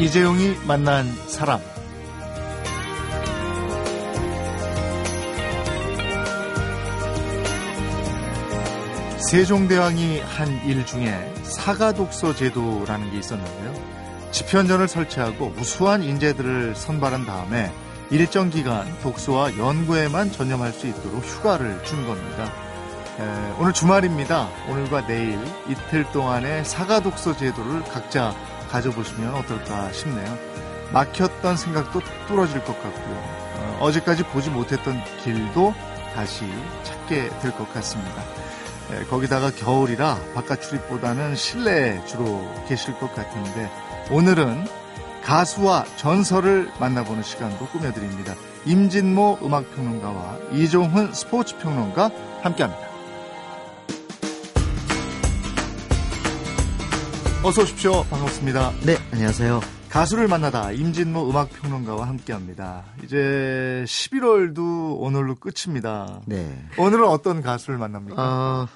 이재용이 만난 사람 세종대왕이 한 일 중에 사가독서 제도라는 게 있었는데요. 집현전을 설치하고 우수한 인재들을 선발한 다음에 일정 기간 독서와 연구에만 전념할 수 있도록 휴가를 준 겁니다. 에, 오늘 주말입니다. 오늘과 내일 이틀 동안의 사가독서 제도를 각자 가져보시면 어떨까 싶네요. 막혔던 생각도 뚫어질 것 같고요. 어, 어제까지 보지 못했던 길도 다시 찾게 될 것 같습니다. 에, 거기다가 겨울이라 바깥 출입보다는 실내에 주로 계실 것 같은데 오늘은 가수와 전설을 만나보는 시간도 꾸며드립니다. 임진모 음악평론가와 이종훈 스포츠평론가 함께합니다. 어서 오십시오. 반갑습니다. 네, 안녕하세요. 가수를 만나다 임진모 음악평론가와 함께합니다. 이제 11월도 오늘로 끝입니다. 네. 오늘은 어떤 가수를 만납니까? 어,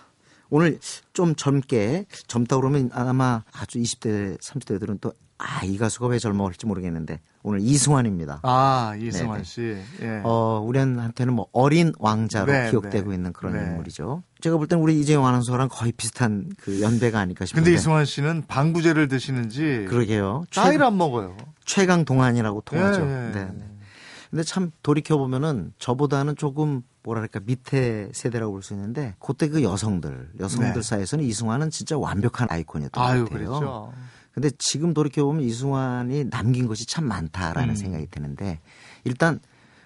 오늘 좀 젊게, 젊다 그러면 아마 아주 20대, 30대들은 또, 아, 이 가수가 왜 젊어할지 모르겠는데, 오늘 이승환입니다. 아, 이승환 네네. 씨. 예. 어, 우리한테는 뭐 어린 왕자로 네, 기억되고 네. 있는 그런 네. 인물이죠. 제가 볼 땐 우리 이재용 아나운서랑 거의 비슷한 그 연배가 아닐까 싶은데. 근데 이승환 씨는 방부제를 드시는지 그러게요. 나이를 안 먹어요. 최강 동안이라고 통하죠. 예, 예. 네. 네. 근데 참 돌이켜 보면은 저보다는 조금 뭐랄까 밑에 세대라고 볼 수 있는데 그때 그 여성들 여성들 네. 사이에서는 이승환은 진짜 완벽한 아이콘이었던 것 아유, 같아요. 그랬죠. 근데 지금 돌이켜 보면 이승환이 남긴 것이 참 많다라는 음. 생각이 드는데 일단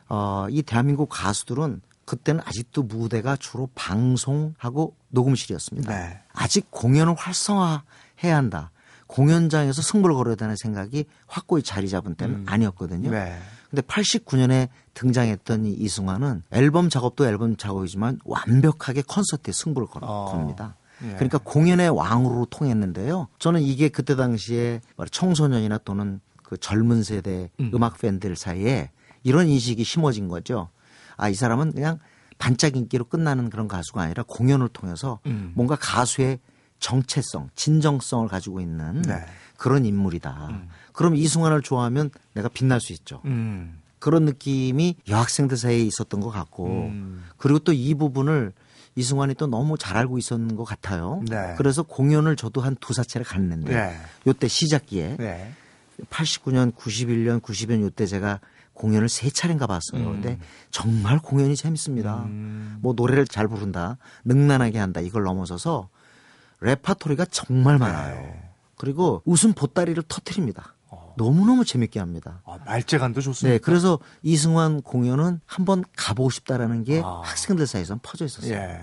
어, 이 대한민국 가수들은 그때는 아직도 무대가 주로 방송하고 녹음실이었습니다. 네. 아직 공연을 활성화해야 한다. 공연장에서 승부를 걸어야 되는 생각이 확고히 자리 잡은 때는 음. 아니었거든요. 네. 근데 89년에 등장했던 이 이승환은 앨범 작업도 앨범 작업이지만 완벽하게 콘서트에 승부를 걸 어. 겁니다. 예. 그러니까 공연의 왕으로 통했는데요. 저는 이게 그때 당시에 청소년이나 또는 그 젊은 세대 음. 음. 악 팬들 사이에 이런 인식이 심어진 거죠. 아, 이 사람은 그냥 반짝 인기로 끝나는 그런 가수가 아니라 공연을 통해서 음. 뭔가 가수의 정체성, 진정성을 가지고 있는 네. 그런 인물이다. 음. 그럼 이승환을 좋아하면 내가 빛날 수 있죠. 음. 그런 느낌이 여학생들 사이에 있었던 것 같고 음. 그리고 또 이 부분을 이승환이 또 너무 잘 알고 있었는 것 같아요. 네. 그래서 공연을 저도 한 두사 차례 갔는데 네. 요때 시작기에 네. 89년, 91년, 90년 요때 제가 공연을 세 차례인가 봤어요. 음. 근데 정말 공연이 재밌습니다. 음. 뭐 노래를 잘 부른다, 능란하게 한다 이걸 넘어서서 레파토리가 정말 많아요. 네. 그리고 웃음 보따리를 터트립니다. 어. 너무너무 재밌게 합니다. 아, 말재간도 좋습니다. 네, 그래서 이승환 공연은 한번 가보고 싶다라는 게 아. 학생들 사이에서는 퍼져 있었어요. 예.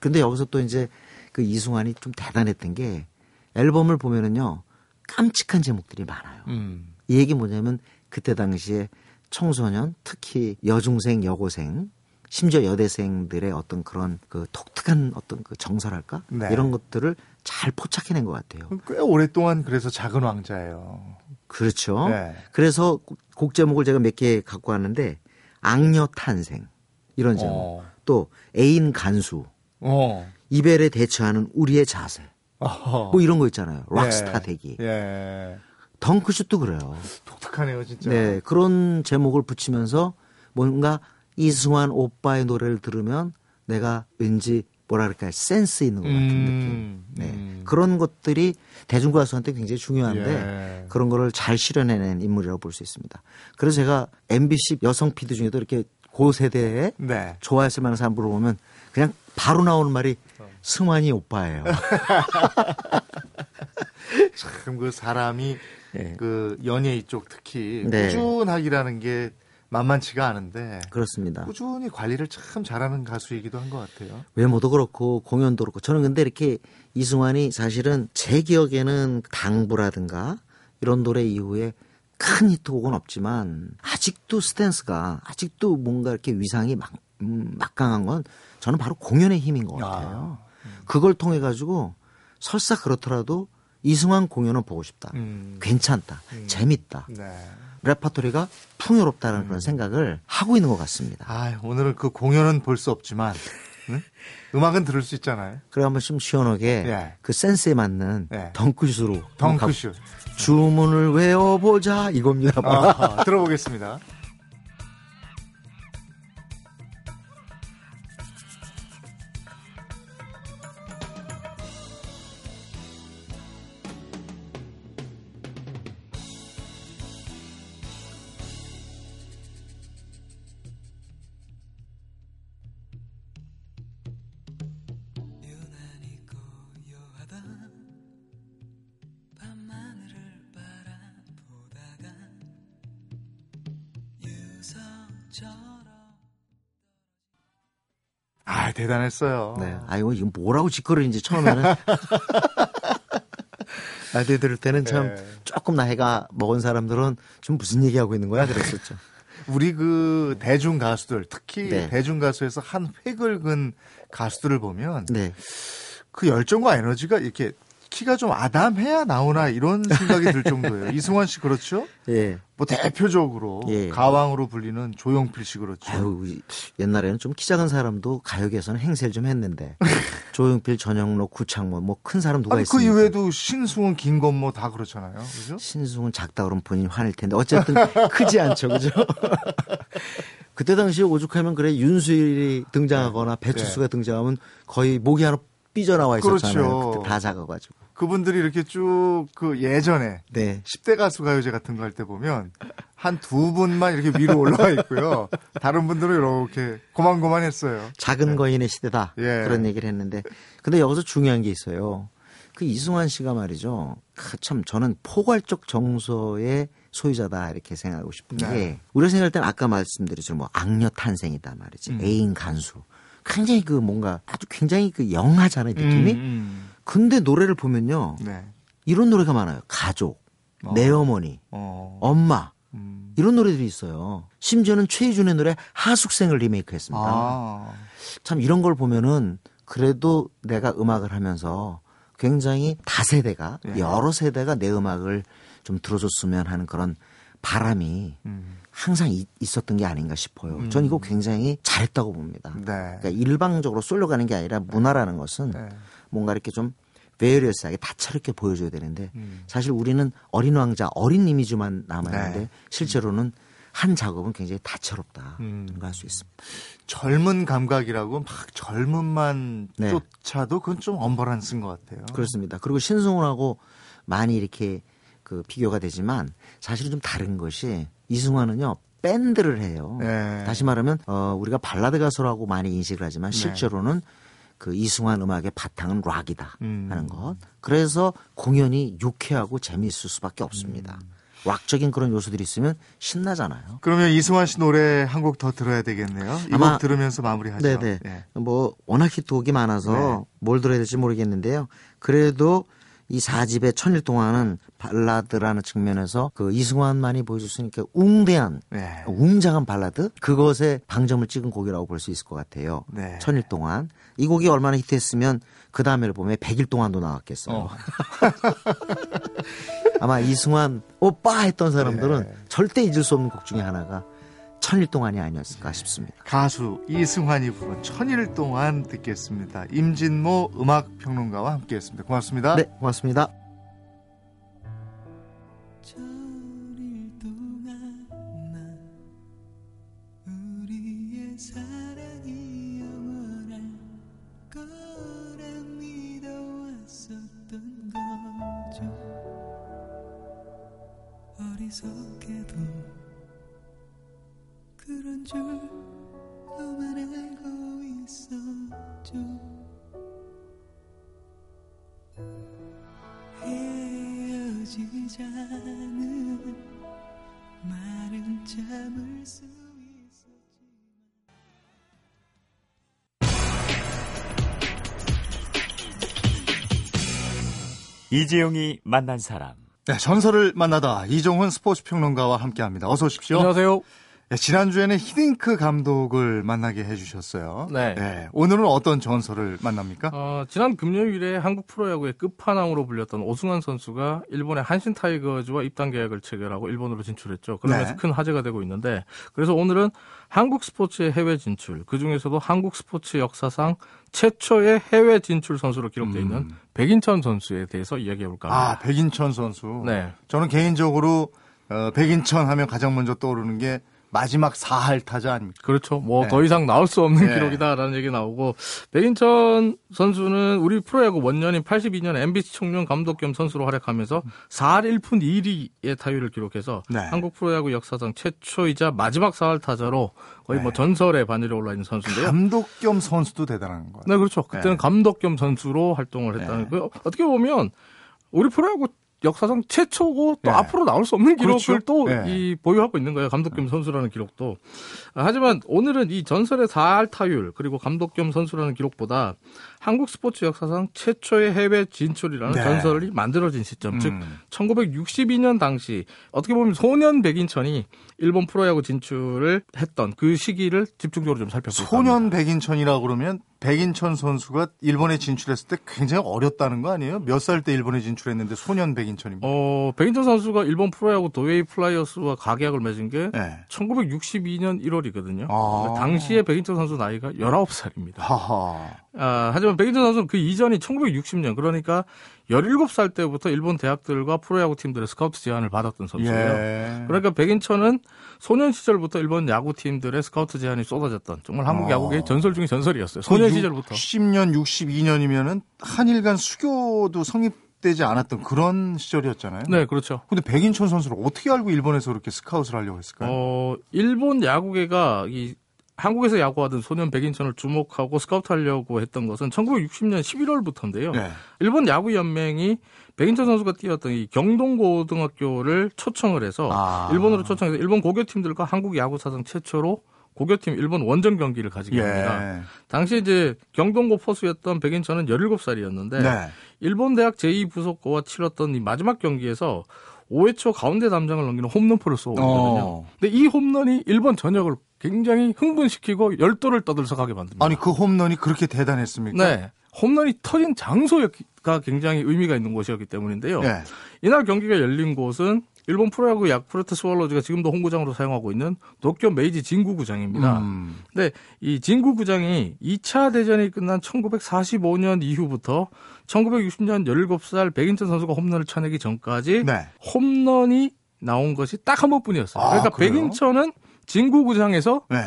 근데 여기서 또 이제 그 이승환이 좀 대단했던 게 앨범을 보면은요 깜찍한 제목들이 많아요. 음. 이 얘기 뭐냐면 그때 당시에 청소년 특히 여중생 여고생 심지어 여대생들의 어떤 그런 그 독특한 어떤 그 정서랄까 네. 이런 것들을 잘 포착해낸 것 같아요. 꽤 오랫동안 그래서 작은 왕자예요. 그렇죠. 네. 그래서 곡 제목을 제가 몇 개 갖고 왔는데 악녀 탄생 이런 제목 어. 또 애인 간수 어. 이별에 대처하는 우리의 자세 어허. 뭐 이런 거 있잖아요. 예. 락스타 되기. 예. 덩크슛도 그래요. 독특하네요, 진짜. 네, 그런 제목을 붙이면서 뭔가 이승환 오빠의 노래를 들으면 내가 왠지 뭐라 그럴까요? 센스 있는 것 같은 음, 느낌. 네. 음. 그런 것들이 대중가수한테 굉장히 중요한데 예. 그런 거를 잘 실현해낸 인물이라고 볼 수 있습니다. 그래서 제가 MBC 여성 PD 중에도 이렇게 고 세대에 네. 좋아했을 만한 사람 물어보면 그냥 바로 나오는 말이 승환이 오빠예요. 참 그 사람이 예. 그 연예인 쪽 특히 네. 꾸준하기라는 게 만만치가 않은데 그렇습니다. 꾸준히 관리를 참 잘하는 가수이기도 한 것 같아요. 외모도 그렇고 공연도 그렇고 저는 근데 이렇게 이승환이 사실은 제 기억에는 당부라든가 이런 노래 이후에 큰 히트곡은 없지만 아직도 스탠스가 아직도 뭔가 이렇게 위상이 막, 음, 막강한 건 저는 바로 공연의 힘인 것 같아요. 그걸 통해 가지고 설사 그렇더라도 이승환 공연은 보고 싶다. 음. 괜찮다. 재밌다. 네. 레파토리가 풍요롭다는 그런 생각을 하고 있는 것 같습니다. 아, 오늘은 그 공연은 볼 수 없지만 응? 음악은 들을 수 있잖아요. 그래 한번 좀 시원하게 예. 그 센스에 맞는 예. 덩크슛으로 덩크슛. 주문을 외워보자 이겁니다. 아, 들어보겠습니다. 아, 대단했어요. 네. 아이고 이거 뭐라고 짓거리는지 처음에는 라디오 들을 때는 참 네. 조금 나이가 먹은 사람들은 좀 무슨 얘기하고 있는 거야 그랬었죠. 우리 그 대중 가수들, 특히 네. 대중 가수에서 한 획을 근 가수들을 보면 네. 그 열정과 에너지가 이렇게 키가 좀 아담해야 나오나 이런 생각이 들 정도예요. 이승환 씨 그렇죠? 예. 뭐 대표적으로 예. 가왕으로 불리는 조용필 씨 그렇죠. 아유, 이- 옛날에는 좀 키 작은 사람도 가요계에서는 행세를 좀 했는데 조용필, 전영록, 구창모 뭐 큰 사람 누가 그 있습니까? 이외에도 신승훈, 김건모 다 그렇잖아요. 그죠? 신승은 작다 그러면 본인 화낼 텐데 어쨌든 크지 않죠, 그죠? 그때 당시에 오죽하면 그래 윤수일이 등장하거나 배철수가 등장하면 거의 목이 하나 삐져나와 있었잖아요. 그렇죠. 그때 다 작아가지고. 그분들이 이렇게 쭉 그 예전에 네. 10대 가수 가요제 같은 거 할 때 보면 한 두 분만 이렇게 위로 올라와 있고요. 다른 분들은 이렇게 고만고만했어요. 작은 거인의 시대다 예. 그런 얘기를 했는데 근데 여기서 중요한 게 있어요. 그 이승환 씨가 말이죠. 그참 저는 포괄적 정서의 소유자다 이렇게 생각하고 싶은 게 네. 우리가 생각할 때는 아까 말씀드렸죠. 뭐 악녀 탄생이다 말이지. 음. 애인 간수. 굉장히 그 뭔가 아주 굉장히 그 영하잖아요 느낌이. 음, 음. 근데 노래를 보면요 네. 이런 노래가 많아요. 가족, 어. 내 어머니, 어. 엄마 음. 이런 노래들이 있어요. 심지어는 최희준의 노래 하숙생을 리메이크했습니다. 아. 참 이런 걸 보면은 그래도 내가 음악을 하면서 굉장히 다세대가 예. 여러 세대가 내 음악을 좀 들어줬으면 하는 그런 바람이 음. 항상 이- 있었던 게 아닌가 싶어요. 전 이거 굉장히 잘했다고 봅니다. 네. 그러니까 일방적으로 쏠려가는 게 아니라 문화라는 것은 네. 뭔가 이렇게 좀 various하게 다채롭게 보여줘야 되는데 음. 사실 우리는 어린 왕자, 어린 이미지만 남아있는데 네. 실제로는 한 작업은 굉장히 다채롭다. 음. 음. 할수 있습니다. 젊은 감각이라고 막 젊음만 네. 쫓아도 그건 좀 언밸런스한 것 같아요. 그렇습니다. 그리고 신승훈하고 많이 이렇게 그 비교가 되지만 사실은 좀 다른 것이 이승환은요 밴드를 해요. 네. 다시 말하면 어 우리가 발라드 가수라고 많이 인식을 하지만 네. 실제로는 그 이승환 음악의 바탕은 락이다 음. 하는 것. 그래서 공연이 유쾌하고 재미있을 수밖에 없습니다. 음. 락적인 그런 요소들이 있으면 신나잖아요. 그러면 이승환 씨 노래 한 곡 더 들어야 되겠네요. 이 곡 들으면서 마무리하죠. 네네. 예. 뭐 워낙 히트곡이 많아서 네. 뭘 들어야 될지 모르겠는데요. 그래도 이 4집의 천일 동안은 발라드라는 측면에서 그 이승환만이 보여줄 수 있는 그 웅대한 네. 웅장한 발라드 그것에 방점을 찍은 곡이라고 볼 수 있을 것 같아요. 네. 천일 동안 이 곡이 얼마나 히트했으면 그 다음 앨범에 100일 동안도 나왔겠어요. 어. 아마 이승환 오빠 했던 사람들은 네. 절대 잊을 수 없는 곡 중에 하나가 천일 동안이 아니었을까 싶습니다. 가수 이승환이 부른 천일 동안 듣겠습니다. 임진모 음악평론가와 함께했습니다. 고맙습니다. 네, 고맙습니다. 이재용이 만난 사람. 네, 전설을 만나다 이종훈 스포츠 평론가와 함께합니다. 어서 오십시오. 안녕하세요. 네, 지난주에는 히딩크 감독을 만나게 해주셨어요. 네. 오늘은 어떤 전설을 만납니까? 어, 지난 금요일에 한국 프로야구의 끝판왕으로 불렸던 오승환 선수가 일본의 한신 타이거즈와 입단 계약을 체결하고 일본으로 진출했죠. 그러면서 네. 큰 화제가 되고 있는데 그래서 오늘은 한국 스포츠의 해외 진출, 그 중에서도 한국 스포츠 역사상 최초의 해외 진출 선수로 기록되어 있는 음. 백인천 선수에 대해서 이야기해 볼까 아, 합니다. 백인천 선수. 네. 저는 개인적으로 어, 백인천 하면 가장 먼저 떠오르는 게 마지막 4할 타자 아닙니까? 그렇죠. 뭐 네. 더 이상 나올 수 없는 네. 기록이다라는 얘기 나오고 백인천 선수는 우리 프로야구 원년인 82년 MBC 청년 감독 겸 선수로 활약하면서 4할 1푼 2리의 타율을 기록해서 네. 한국 프로야구 역사상 최초이자 마지막 4할 타자로 거의 뭐 네. 전설의 반열에 올라 있는 선수인데요. 감독 겸 선수도 대단한 거예요. 네, 그렇죠. 그때는 네. 감독 겸 선수로 활동을 했다는 네. 거예요. 어떻게 보면 우리 프로야구 역사상 최초고 또 네. 앞으로 나올 수 없는 기록을 그렇죠. 또 네. 이 보유하고 있는 거예요. 감독 겸 선수라는 기록도. 아, 하지만 오늘은 이 전설의 4할 타율 그리고 감독 겸 선수라는 기록보다 한국 스포츠 역사상 최초의 해외 진출이라는 네. 전설이 만들어진 시점, 즉 음. 1962년 당시 어떻게 보면 소년 백인천이 일본 프로야구 진출을 했던 그 시기를 집중적으로 좀 살펴볼까 합니다. 소년 백인천이라고 그러면 백인천 선수가 일본에 진출했을 때 굉장히 어렸다는 거 아니에요? 몇 살 때 일본에 진출했는데 소년 백인천입니다. 어, 백인천 선수가 일본 프로야구 도에이 플라이어스와 가계약을 맺은 게 네. 1962년 1월이거든요. 아. 당시에 백인천 선수 나이가 19살입니다. 하하. 아, 하지만 백인천 선수는 그 이전이 1960년 그러니까 17살 때부터 일본 대학들과 프로야구 팀들의 스카우트 제안을 받았던 선수예요. 예. 그러니까 백인천은 소년 시절부터 일본 야구 팀들의 스카우트 제안이 쏟아졌던 정말 한국 어. 야구의 전설 중에 전설이었어요. 소년 시절부터. 60년, 62년이면은 한일 간 수교도 성립 되지 않았던 그런 시절이었잖아요. 네, 그렇죠. 근데 백인천 선수를 어떻게 알고 일본에서 그렇게 스카웃을 하려고 했을까요? 어, 일본 야구계가 이 한국에서 야구하던 소년 백인천을 주목하고 스카우트하려고 했던 것은 1960년 11월부터인데요. 네. 일본 야구 연맹이 백인천 선수가 뛰었던 이 경동고등학교를 초청을 해서 아. 일본으로 초청해서 일본 고교 팀들과 한국 야구 사상 최초로 고교팀 일본 원정 경기를 가지게 합니다. 예. 당시 이제 경동고 포수였던 백인천은 17살이었는데 네. 일본 대학 제2부속고와 치렀던 이 마지막 경기에서 5회 초 가운데 담장을 넘기는 홈런포를 쏘거든요. 어. 근데 이 홈런이 일본 전역을 굉장히 흥분시키고 열도를 떠들썩하게 만듭니다. 아니 그 홈런이 그렇게 대단했습니까? 네. 홈런이 터진 장소가 굉장히 의미가 있는 곳이었기 때문인데요. 네. 이날 경기가 열린 곳은 일본 프로야구 야쿠르트 스왈로즈가 지금도 홈구장으로 사용하고 있는 도쿄 메이지 진구구장입니다. 음. 근데 이 진구구장이 2차 대전이 끝난 1945년 이후부터 1960년 17살 백인천 선수가 홈런을 쳐내기 전까지 네. 홈런이 나온 것이 딱 한 번뿐이었어요. 아, 그러니까 그래요? 백인천은 진구구장에서 네.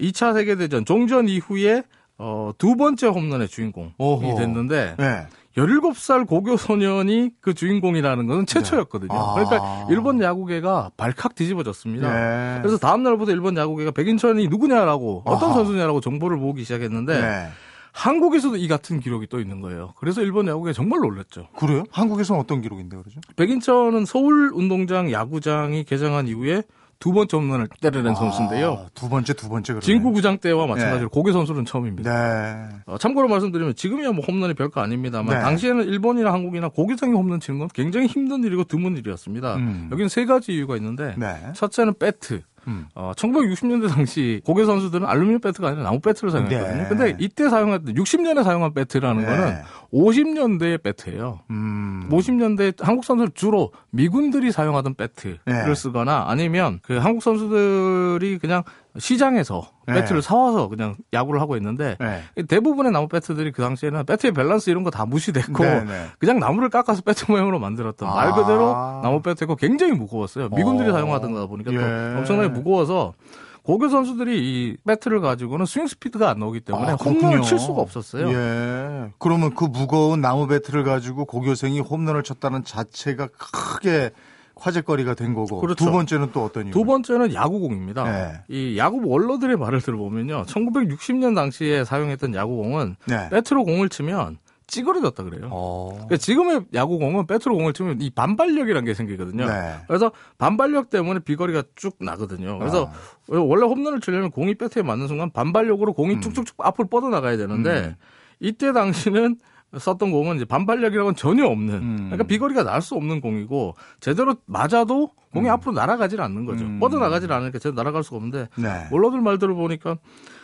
2차 세계대전 종전 이후에 어, 두 번째 홈런의 주인공이 오호. 됐는데 네. 17살 고교 소년이 그 주인공이라는 것은 최초였거든요. 아. 그러니까 일본 야구계가 발칵 뒤집어졌습니다. 네. 그래서 다음 날부터 일본 야구계가 백인천이 누구냐라고 어떤 아하. 선수냐라고 정보를 모으기 시작했는데 네. 한국에서도 이 같은 기록이 또 있는 거예요. 그래서 일본 야구계 정말 놀랐죠. 그래요? 한국에서는 어떤 기록인데 그러죠? 백인천은 서울 운동장 야구장이 개장한 이후에 두 번째 홈런을 때려낸 선수인데요. 아, 두 번째 두 번째 그러네. 진구 구장 때와 마찬가지로 고교 선수는 처음입니다. 네. 어, 참고로 말씀드리면 지금이야 뭐 홈런이 별거 아닙니다만 네. 당시에는 일본이나 한국이나 고교장이 홈런 치는 건 굉장히 힘든 일이고 드문 일이었습니다. 음. 여기는 세 가지 이유가 있는데 네. 첫째는 배트. 음. 어, 1960년대 당시 고교 선수들은 알루미늄 배트가 아니라 나무 배트를 사용했거든요. 네. 근데 이때 사용했던 60년에 사용한 배트라는 네. 거는 50년대의 배트예요. 음. 50년대 한국 선수들 주로 미군들이 사용하던 배트를 네. 쓰거나 아니면 그 한국 선수들이 그냥 시장에서 네. 배트를 사와서 그냥 야구를 하고 있는데 네. 대부분의 나무 배트들이 그 당시에는 배트의 밸런스 이런 거 다 무시됐고 네, 네. 그냥 나무를 깎아서 배트 모양으로 만들었던 아. 말 그대로 나무 배트고 굉장히 무거웠어요. 미군들이 어. 사용하던 거다 보니까 예. 또 엄청나게 무거워서 고교 선수들이 이 배트를 가지고는 스윙 스피드가 안 나오기 때문에 아, 홈런을. 칠 수가 없었어요. 예. 그러면 그 무거운 나무 배트를 가지고 고교생이 홈런을 쳤다는 자체가 크게 화제거리가 된 거고. 그렇죠. 두 번째는 또 어떤 이유? 두 번째는 야구공입니다. 네. 이 야구 원로들의 말을 들어보면요. 1960년 당시에 사용했던 야구공은 네. 배트로 공을 치면 찌그러졌다 그래요. 어. 그러니까 지금의 야구공은 배트로 공을 치면 이 반발력이라는 게 생기거든요. 네. 그래서 반발력 때문에 비거리가 쭉 나거든요. 그래서 아. 원래 홈런을 치려면 공이 배트에 맞는 순간 반발력으로 공이 쭉쭉쭉 앞으로 뻗어 나가야 되는데 음. 이때 당시는 썼던 공은 이제 반발력이라고는 전혀 없는 음. 그러니까 비거리가 날 수 없는 공이고 제대로 맞아도 공이 앞으로 날아가질 않는 거죠. 음. 뻗어 나가질 않으니까 제대로 날아갈 수가 없는데 네. 원로들 말들을 보니까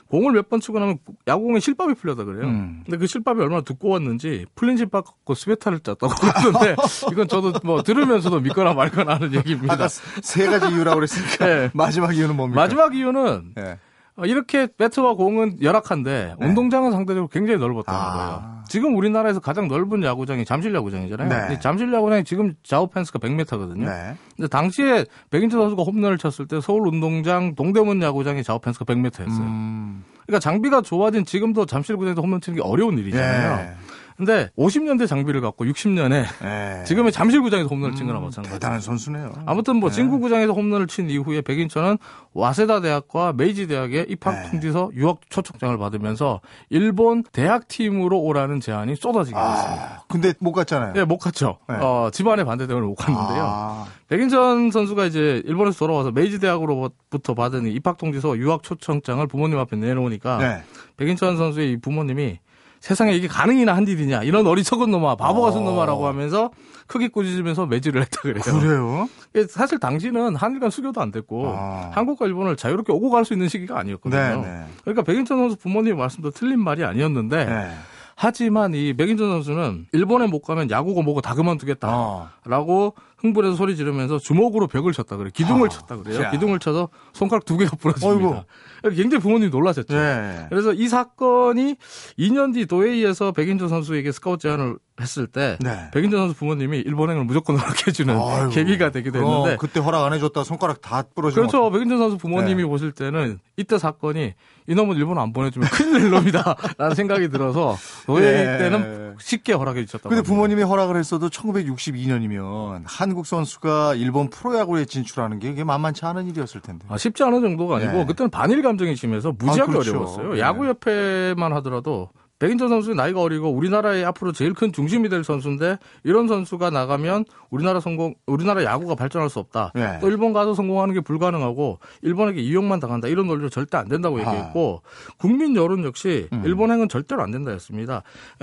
공을 몇 번 치고 나면 야구공에 실밥이 풀렸다 그래요. 음. 근데 그 실밥이 얼마나 두꺼웠는지 풀린 실밥 갖고 스웨타를 짰다고 그러는데 이건 저도 뭐 들으면서도 믿거나 말거나 하는 얘기입니다. 아까 세 가지 이유라고 그랬으니까 네. 마지막 이유는 뭡니까? 마지막 이유는 네. 어, 이렇게 배트와 공은 열악한데 네. 운동장은 상대적으로 굉장히 넓었다는 아. 거예요. 지금 우리나라에서 가장 넓은 야구장이 잠실 야구장이잖아요. 네. 잠실 야구장이 지금 좌우 펜스가 100m거든요. 네. 근데 당시에 백인천 선수가 홈런을 쳤을 때 서울 운동장 동대문 야구장이 좌우 펜스가 100m였어요. 음. 그러니까 장비가 좋아진 지금도 잠실구장에서 홈런 치는 게 어려운 일이잖아요. 예. 근데 50년대 장비를 갖고 60년에 예. 지금의 잠실구장에서 홈런을 친 거랑 마찬가지. 대단한 선수네요. 아무튼 뭐 네. 진구구장에서 홈런을 친 이후에 백인천은 와세다 대학과 메이지 대학의 입학 네. 통지서 유학 초청장을 받으면서 일본 대학 팀으로 오라는 제안이 쏟아지게 됐습니다. 아, 근데 못 갔잖아요. 예, 못 갔죠. 네. 어, 집안의 반대 때문에 못 갔는데요. 아, 백인천 선수가 이제 일본에서 돌아와서 메이지 대학으로부터 받은 이 입학 통지서 유학 초청장을 부모님 앞에 내놓으니까 네. 백인천 선수의 이 부모님이 세상에 이게 가능이나 한 일이냐 이런 어리석은 놈아 바보 같은 어. 놈아라고 하면서 크게 꾸짖으면서 매질을 했다 그래요. 그래요? 사실 당시는 한일 간 수교도 안 됐고 아. 한국과 일본을 자유롭게 오고 갈 수 있는 시기가 아니었거든요. 네, 네. 그러니까 백인천 선수 부모님의 말씀도 틀린 말이 아니었는데 네. 하지만 이 백인천 선수는 일본에 못 가면 야구고 뭐고 다 그만두겠다라고 어. 흥분해서 소리 지르면서 주먹으로 벽을 쳤다 그래요. 기둥을 아, 쳤다 그래요. 자. 기둥을 쳐서 손가락 두 개가 부러집니다. 어이구. 굉장히 부모님이 놀라셨죠. 네. 그래서 이 사건이 2년 뒤 도웨이에서 백인천 선수에게 스카우트 제안을 했을 때 네. 백인천 선수 부모님이 일본행을 무조건 허락해주는 아이고. 계기가 되기도 했는데 그때 허락 안 해줬다 손가락 다 부러지면 그렇죠. 백인천 선수 부모님이 네. 보실 때는 이때 사건이 이놈은 일본 안 보내주면 큰일 날 놈이다. 라는 생각이 들어서 도웨이 예. 때는 쉽게 허락해 주셨다고. 근데. 부모님이 허락을 했어도 1962년이면 한국 선수가 일본 프로야구에 진출하는 게 만만치 않은 일이었을 텐데. 아, 쉽지 않은 정도가 아니고 네. 그때는 반일 감정이 심해서 무지하게 아, 그렇죠. 어려웠어요. 네. 야구협회만 하더라도 백인천 선수의 나이가 어리고 우리나라의 앞으로 제일 큰 중심이 될 선수인데 이런 선수가 나가면 우리나라 성공 우리나라 야구가 발전할 수 없다. 네. 또 일본 가서 성공하는 게 불가능하고 일본에게 이용만 당한다. 이런 논리로 절대 안 된다고 아. 얘기했고 국민 여론 역시 음. 일본행은 절대로 안 된다 했습니다.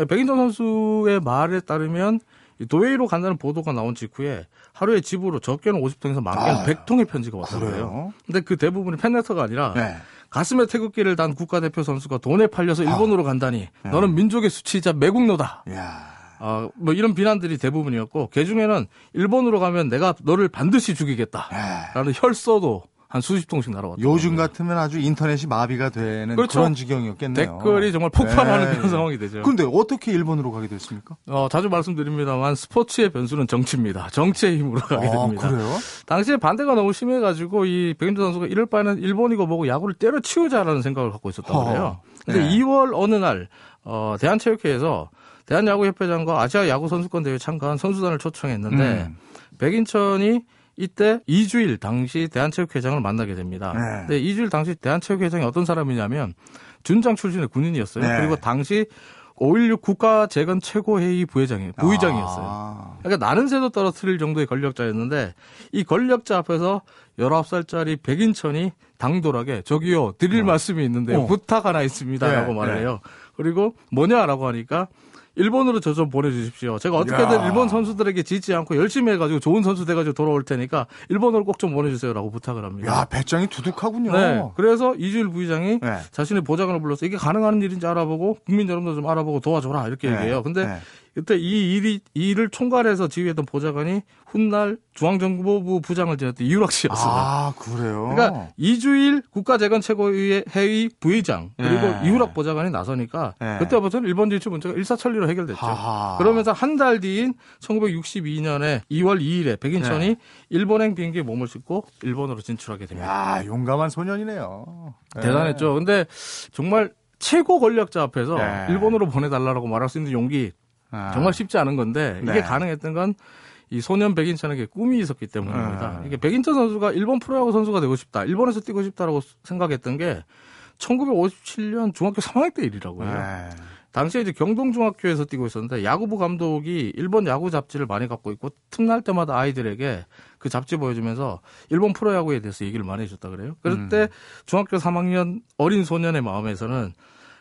백인천 선수의 말에 따르면 이 도웨이로 간다는 보도가 나온 직후에 하루에 집으로 적게는 50통에서 많게는 아. 100통의 편지가 왔다고 해요. 그래요? 근데 그 대부분이 팬레터가 아니라 네. 가슴에 태극기를 단 국가대표 선수가 돈에 팔려서 일본으로 간다니 네. 너는 민족의 수치자 매국노다. 야. 아, 뭐 이런 비난들이 대부분이었고 그 중에는 일본으로 가면 내가 너를 반드시 죽이겠다. 야. 라는 혈서도 한 수십 통씩 날아왔다. 요즘 같으면 아주 인터넷이 마비가 되는 그렇죠. 그런 지경이었겠네요. 댓글이 정말 폭발하는 네. 그런 상황이 되죠. 근데 어떻게 일본으로 가게 됐습니까? 어, 자주 말씀드립니다만 스포츠의 변수는 정치입니다. 정치의 힘으로 가게 됩니다. 아, 그래요? 당시에 반대가 너무 심해가지고 이 백인조 선수가 이럴 바에는 일본이고 뭐고 야구를 때려치우자라는 생각을 갖고 있었다고 허. 그래요. 근데 네. 2월 어느 날 어, 대한체육회에서 대한야구협회장과 아시아 야구 선수권 대회 참가한 선수단을 초청했는데 음. 백인천이 이때 이주일 당시 대한체육회장을 만나게 됩니다. 네. 근데 이주일 당시 대한체육회장이 어떤 사람이냐면 준장 출신의 군인이었어요. 네. 그리고 당시 5.16 국가재건 최고회의 부회장이 부의장이었어요. 아. 그러니까 나는 새도 떨어뜨릴 정도의 권력자였는데 이 권력자 앞에서 19살짜리 백인천이 당돌하게 저기요 드릴 말씀이 있는데요 어. 부탁 하나 있습니다라고 네, 말을 네. 해요. 그리고 뭐냐라고 하니까 일본으로 저 좀 보내주십시오. 제가 어떻게든 야. 일본 선수들에게 지지 않고 열심히 해가지고 좋은 선수 돼가지고 돌아올 테니까 일본으로 꼭 좀 보내주세요라고 부탁을 합니다. 야, 배짱이 두둑하군요. 네. 그래서 이주일 부의장이 네. 자신의 보좌관을 불러서 이게 가능한 일인지 알아보고 국민 여러분도 좀 알아보고 도와줘라 이렇게 네. 얘기해요. 근데 네. 그때 이 일이 이 일을 총괄해서 지휘했던 보좌관이 훗날 중앙정보부 부장을 지냈던 이유락 씨였어요. 아, 그래요? 그러니까 이주일 국가재건 최고회의 회의 부의장 그리고 네. 이유락 보좌관이 나서니까 네. 그때부터는 일본 진출 문제가 일사천리로 해결됐죠. 하하. 그러면서 한 달 뒤인 1962년에 2월 2일에 백인천이 네. 일본행 비행기에 몸을 싣고 일본으로 진출하게 됩니다. 야, 용감한 소년이네요. 네. 대단했죠. 근데 정말 최고 권력자 앞에서 네. 일본으로 보내달라고 말할 수 있는 용기 아. 정말 쉽지 않은 건데 이게 네. 가능했던 건 이 소년 백인천에게 꿈이 있었기 때문입니다. 음. 이게 백인천 선수가 일본 프로야구 선수가 되고 싶다, 일본에서 뛰고 싶다라고 생각했던 게 1957년 중학교 3학년 때 일이라고요. 네. 당시에 이제 경동중학교에서 뛰고 있었는데 야구부 감독이 일본 야구 잡지를 많이 갖고 있고 틈날 때마다 아이들에게 그 잡지 보여주면서 일본 프로야구에 대해서 얘기를 많이 해줬다 그래요. 그럴 음. 때 중학교 3학년 어린 소년의 마음에서는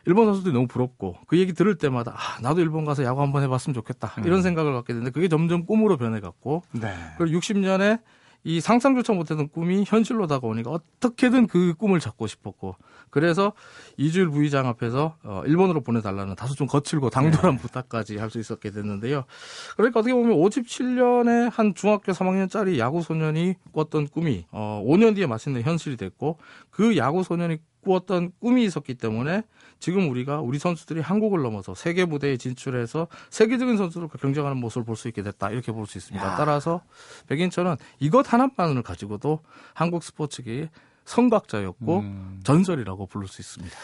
일본 선수들이 너무 부럽고 그 얘기 들을 때마다 아, 나도 일본 가서 야구 한번 해봤으면 좋겠다 이런 생각을 갖게 되는데 그게 점점 꿈으로 변해갔고 네. 그리고 60년에 이 상상조차 못했던 꿈이 현실로 다가오니까 어떻게든 그 꿈을 잡고 싶었고 그래서 이주일 부의장 앞에서 어, 일본으로 보내달라는 다소 좀 거칠고 당돌한 부탁까지 할 수 있었게 됐는데요. 그러니까 어떻게 보면 57년에 한 중학교 3학년짜리 야구 소년이 꿨던 꿈이 어, 5년 뒤에 마침내 현실이 됐고 그 야구 소년이 꾸었던 꿈이 있었기 때문에 지금 우리가 우리 선수들이 한국을 넘어서 세계 무대에 진출해서 세계적인 선수들과 경쟁하는 모습을 볼 수 있게 됐다 이렇게 볼 수 있습니다. 야. 따라서 백인철은 이것 하나만을 가지고도 한국 스포츠계의 성각자였고 음. 전설이라고 부를 수 있습니다.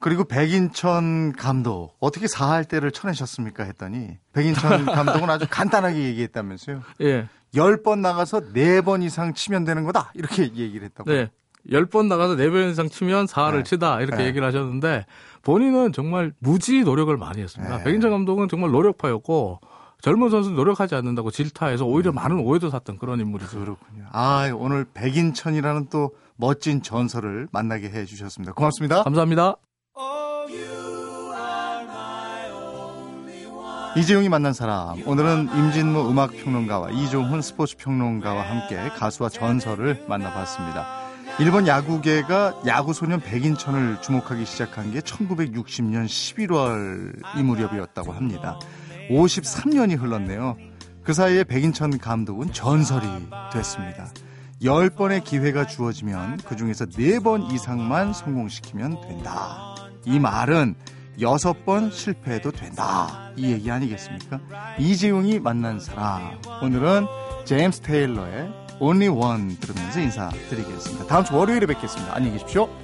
그리고 백인천 감독 어떻게 사할 때를 쳐내셨습니까 했더니 백인천 감독은 아주 간단하게 얘기했다면서요. 예, 열번 나가서 네번 이상 치면 되는 거다 이렇게 얘기를 했다고. 네. 열번 나가서 네번 이상 치면 사활을 네. 치다 이렇게 네. 얘기를 하셨는데 본인은 정말 무지 노력을 많이 했습니다. 네. 백인철 감독은 정말 노력파였고 젊은 선수 노력하지 않는다고 질타해서 오히려 많은 오해도 샀던 그런 인물이죠. 그렇군요. 아 오늘 백인천이라는 또 멋진 전설을 만나게 해 주셨습니다. 고맙습니다. 감사합니다. 이재용이 만난 사람 오늘은 임진무 음악평론가와 이종훈 스포츠평론가와 함께 가수와 전설을 만나봤습니다. 일본 야구계가 야구소년 백인천을 주목하기 시작한 게 1960년 11월 이 무렵이었다고 합니다. 53년이 흘렀네요. 그 사이에 백인천 감독은 전설이 됐습니다. 10번의 기회가 주어지면 그 중에서 4번 이상만 성공시키면 된다. 이 말은 6번 실패해도 된다. 이 얘기 아니겠습니까? 이재용이 만난 사람. 오늘은 제임스 테일러의 Only One 들으면서 인사드리겠습니다. 다음 주 월요일에 뵙겠습니다. 안녕히 계십시오.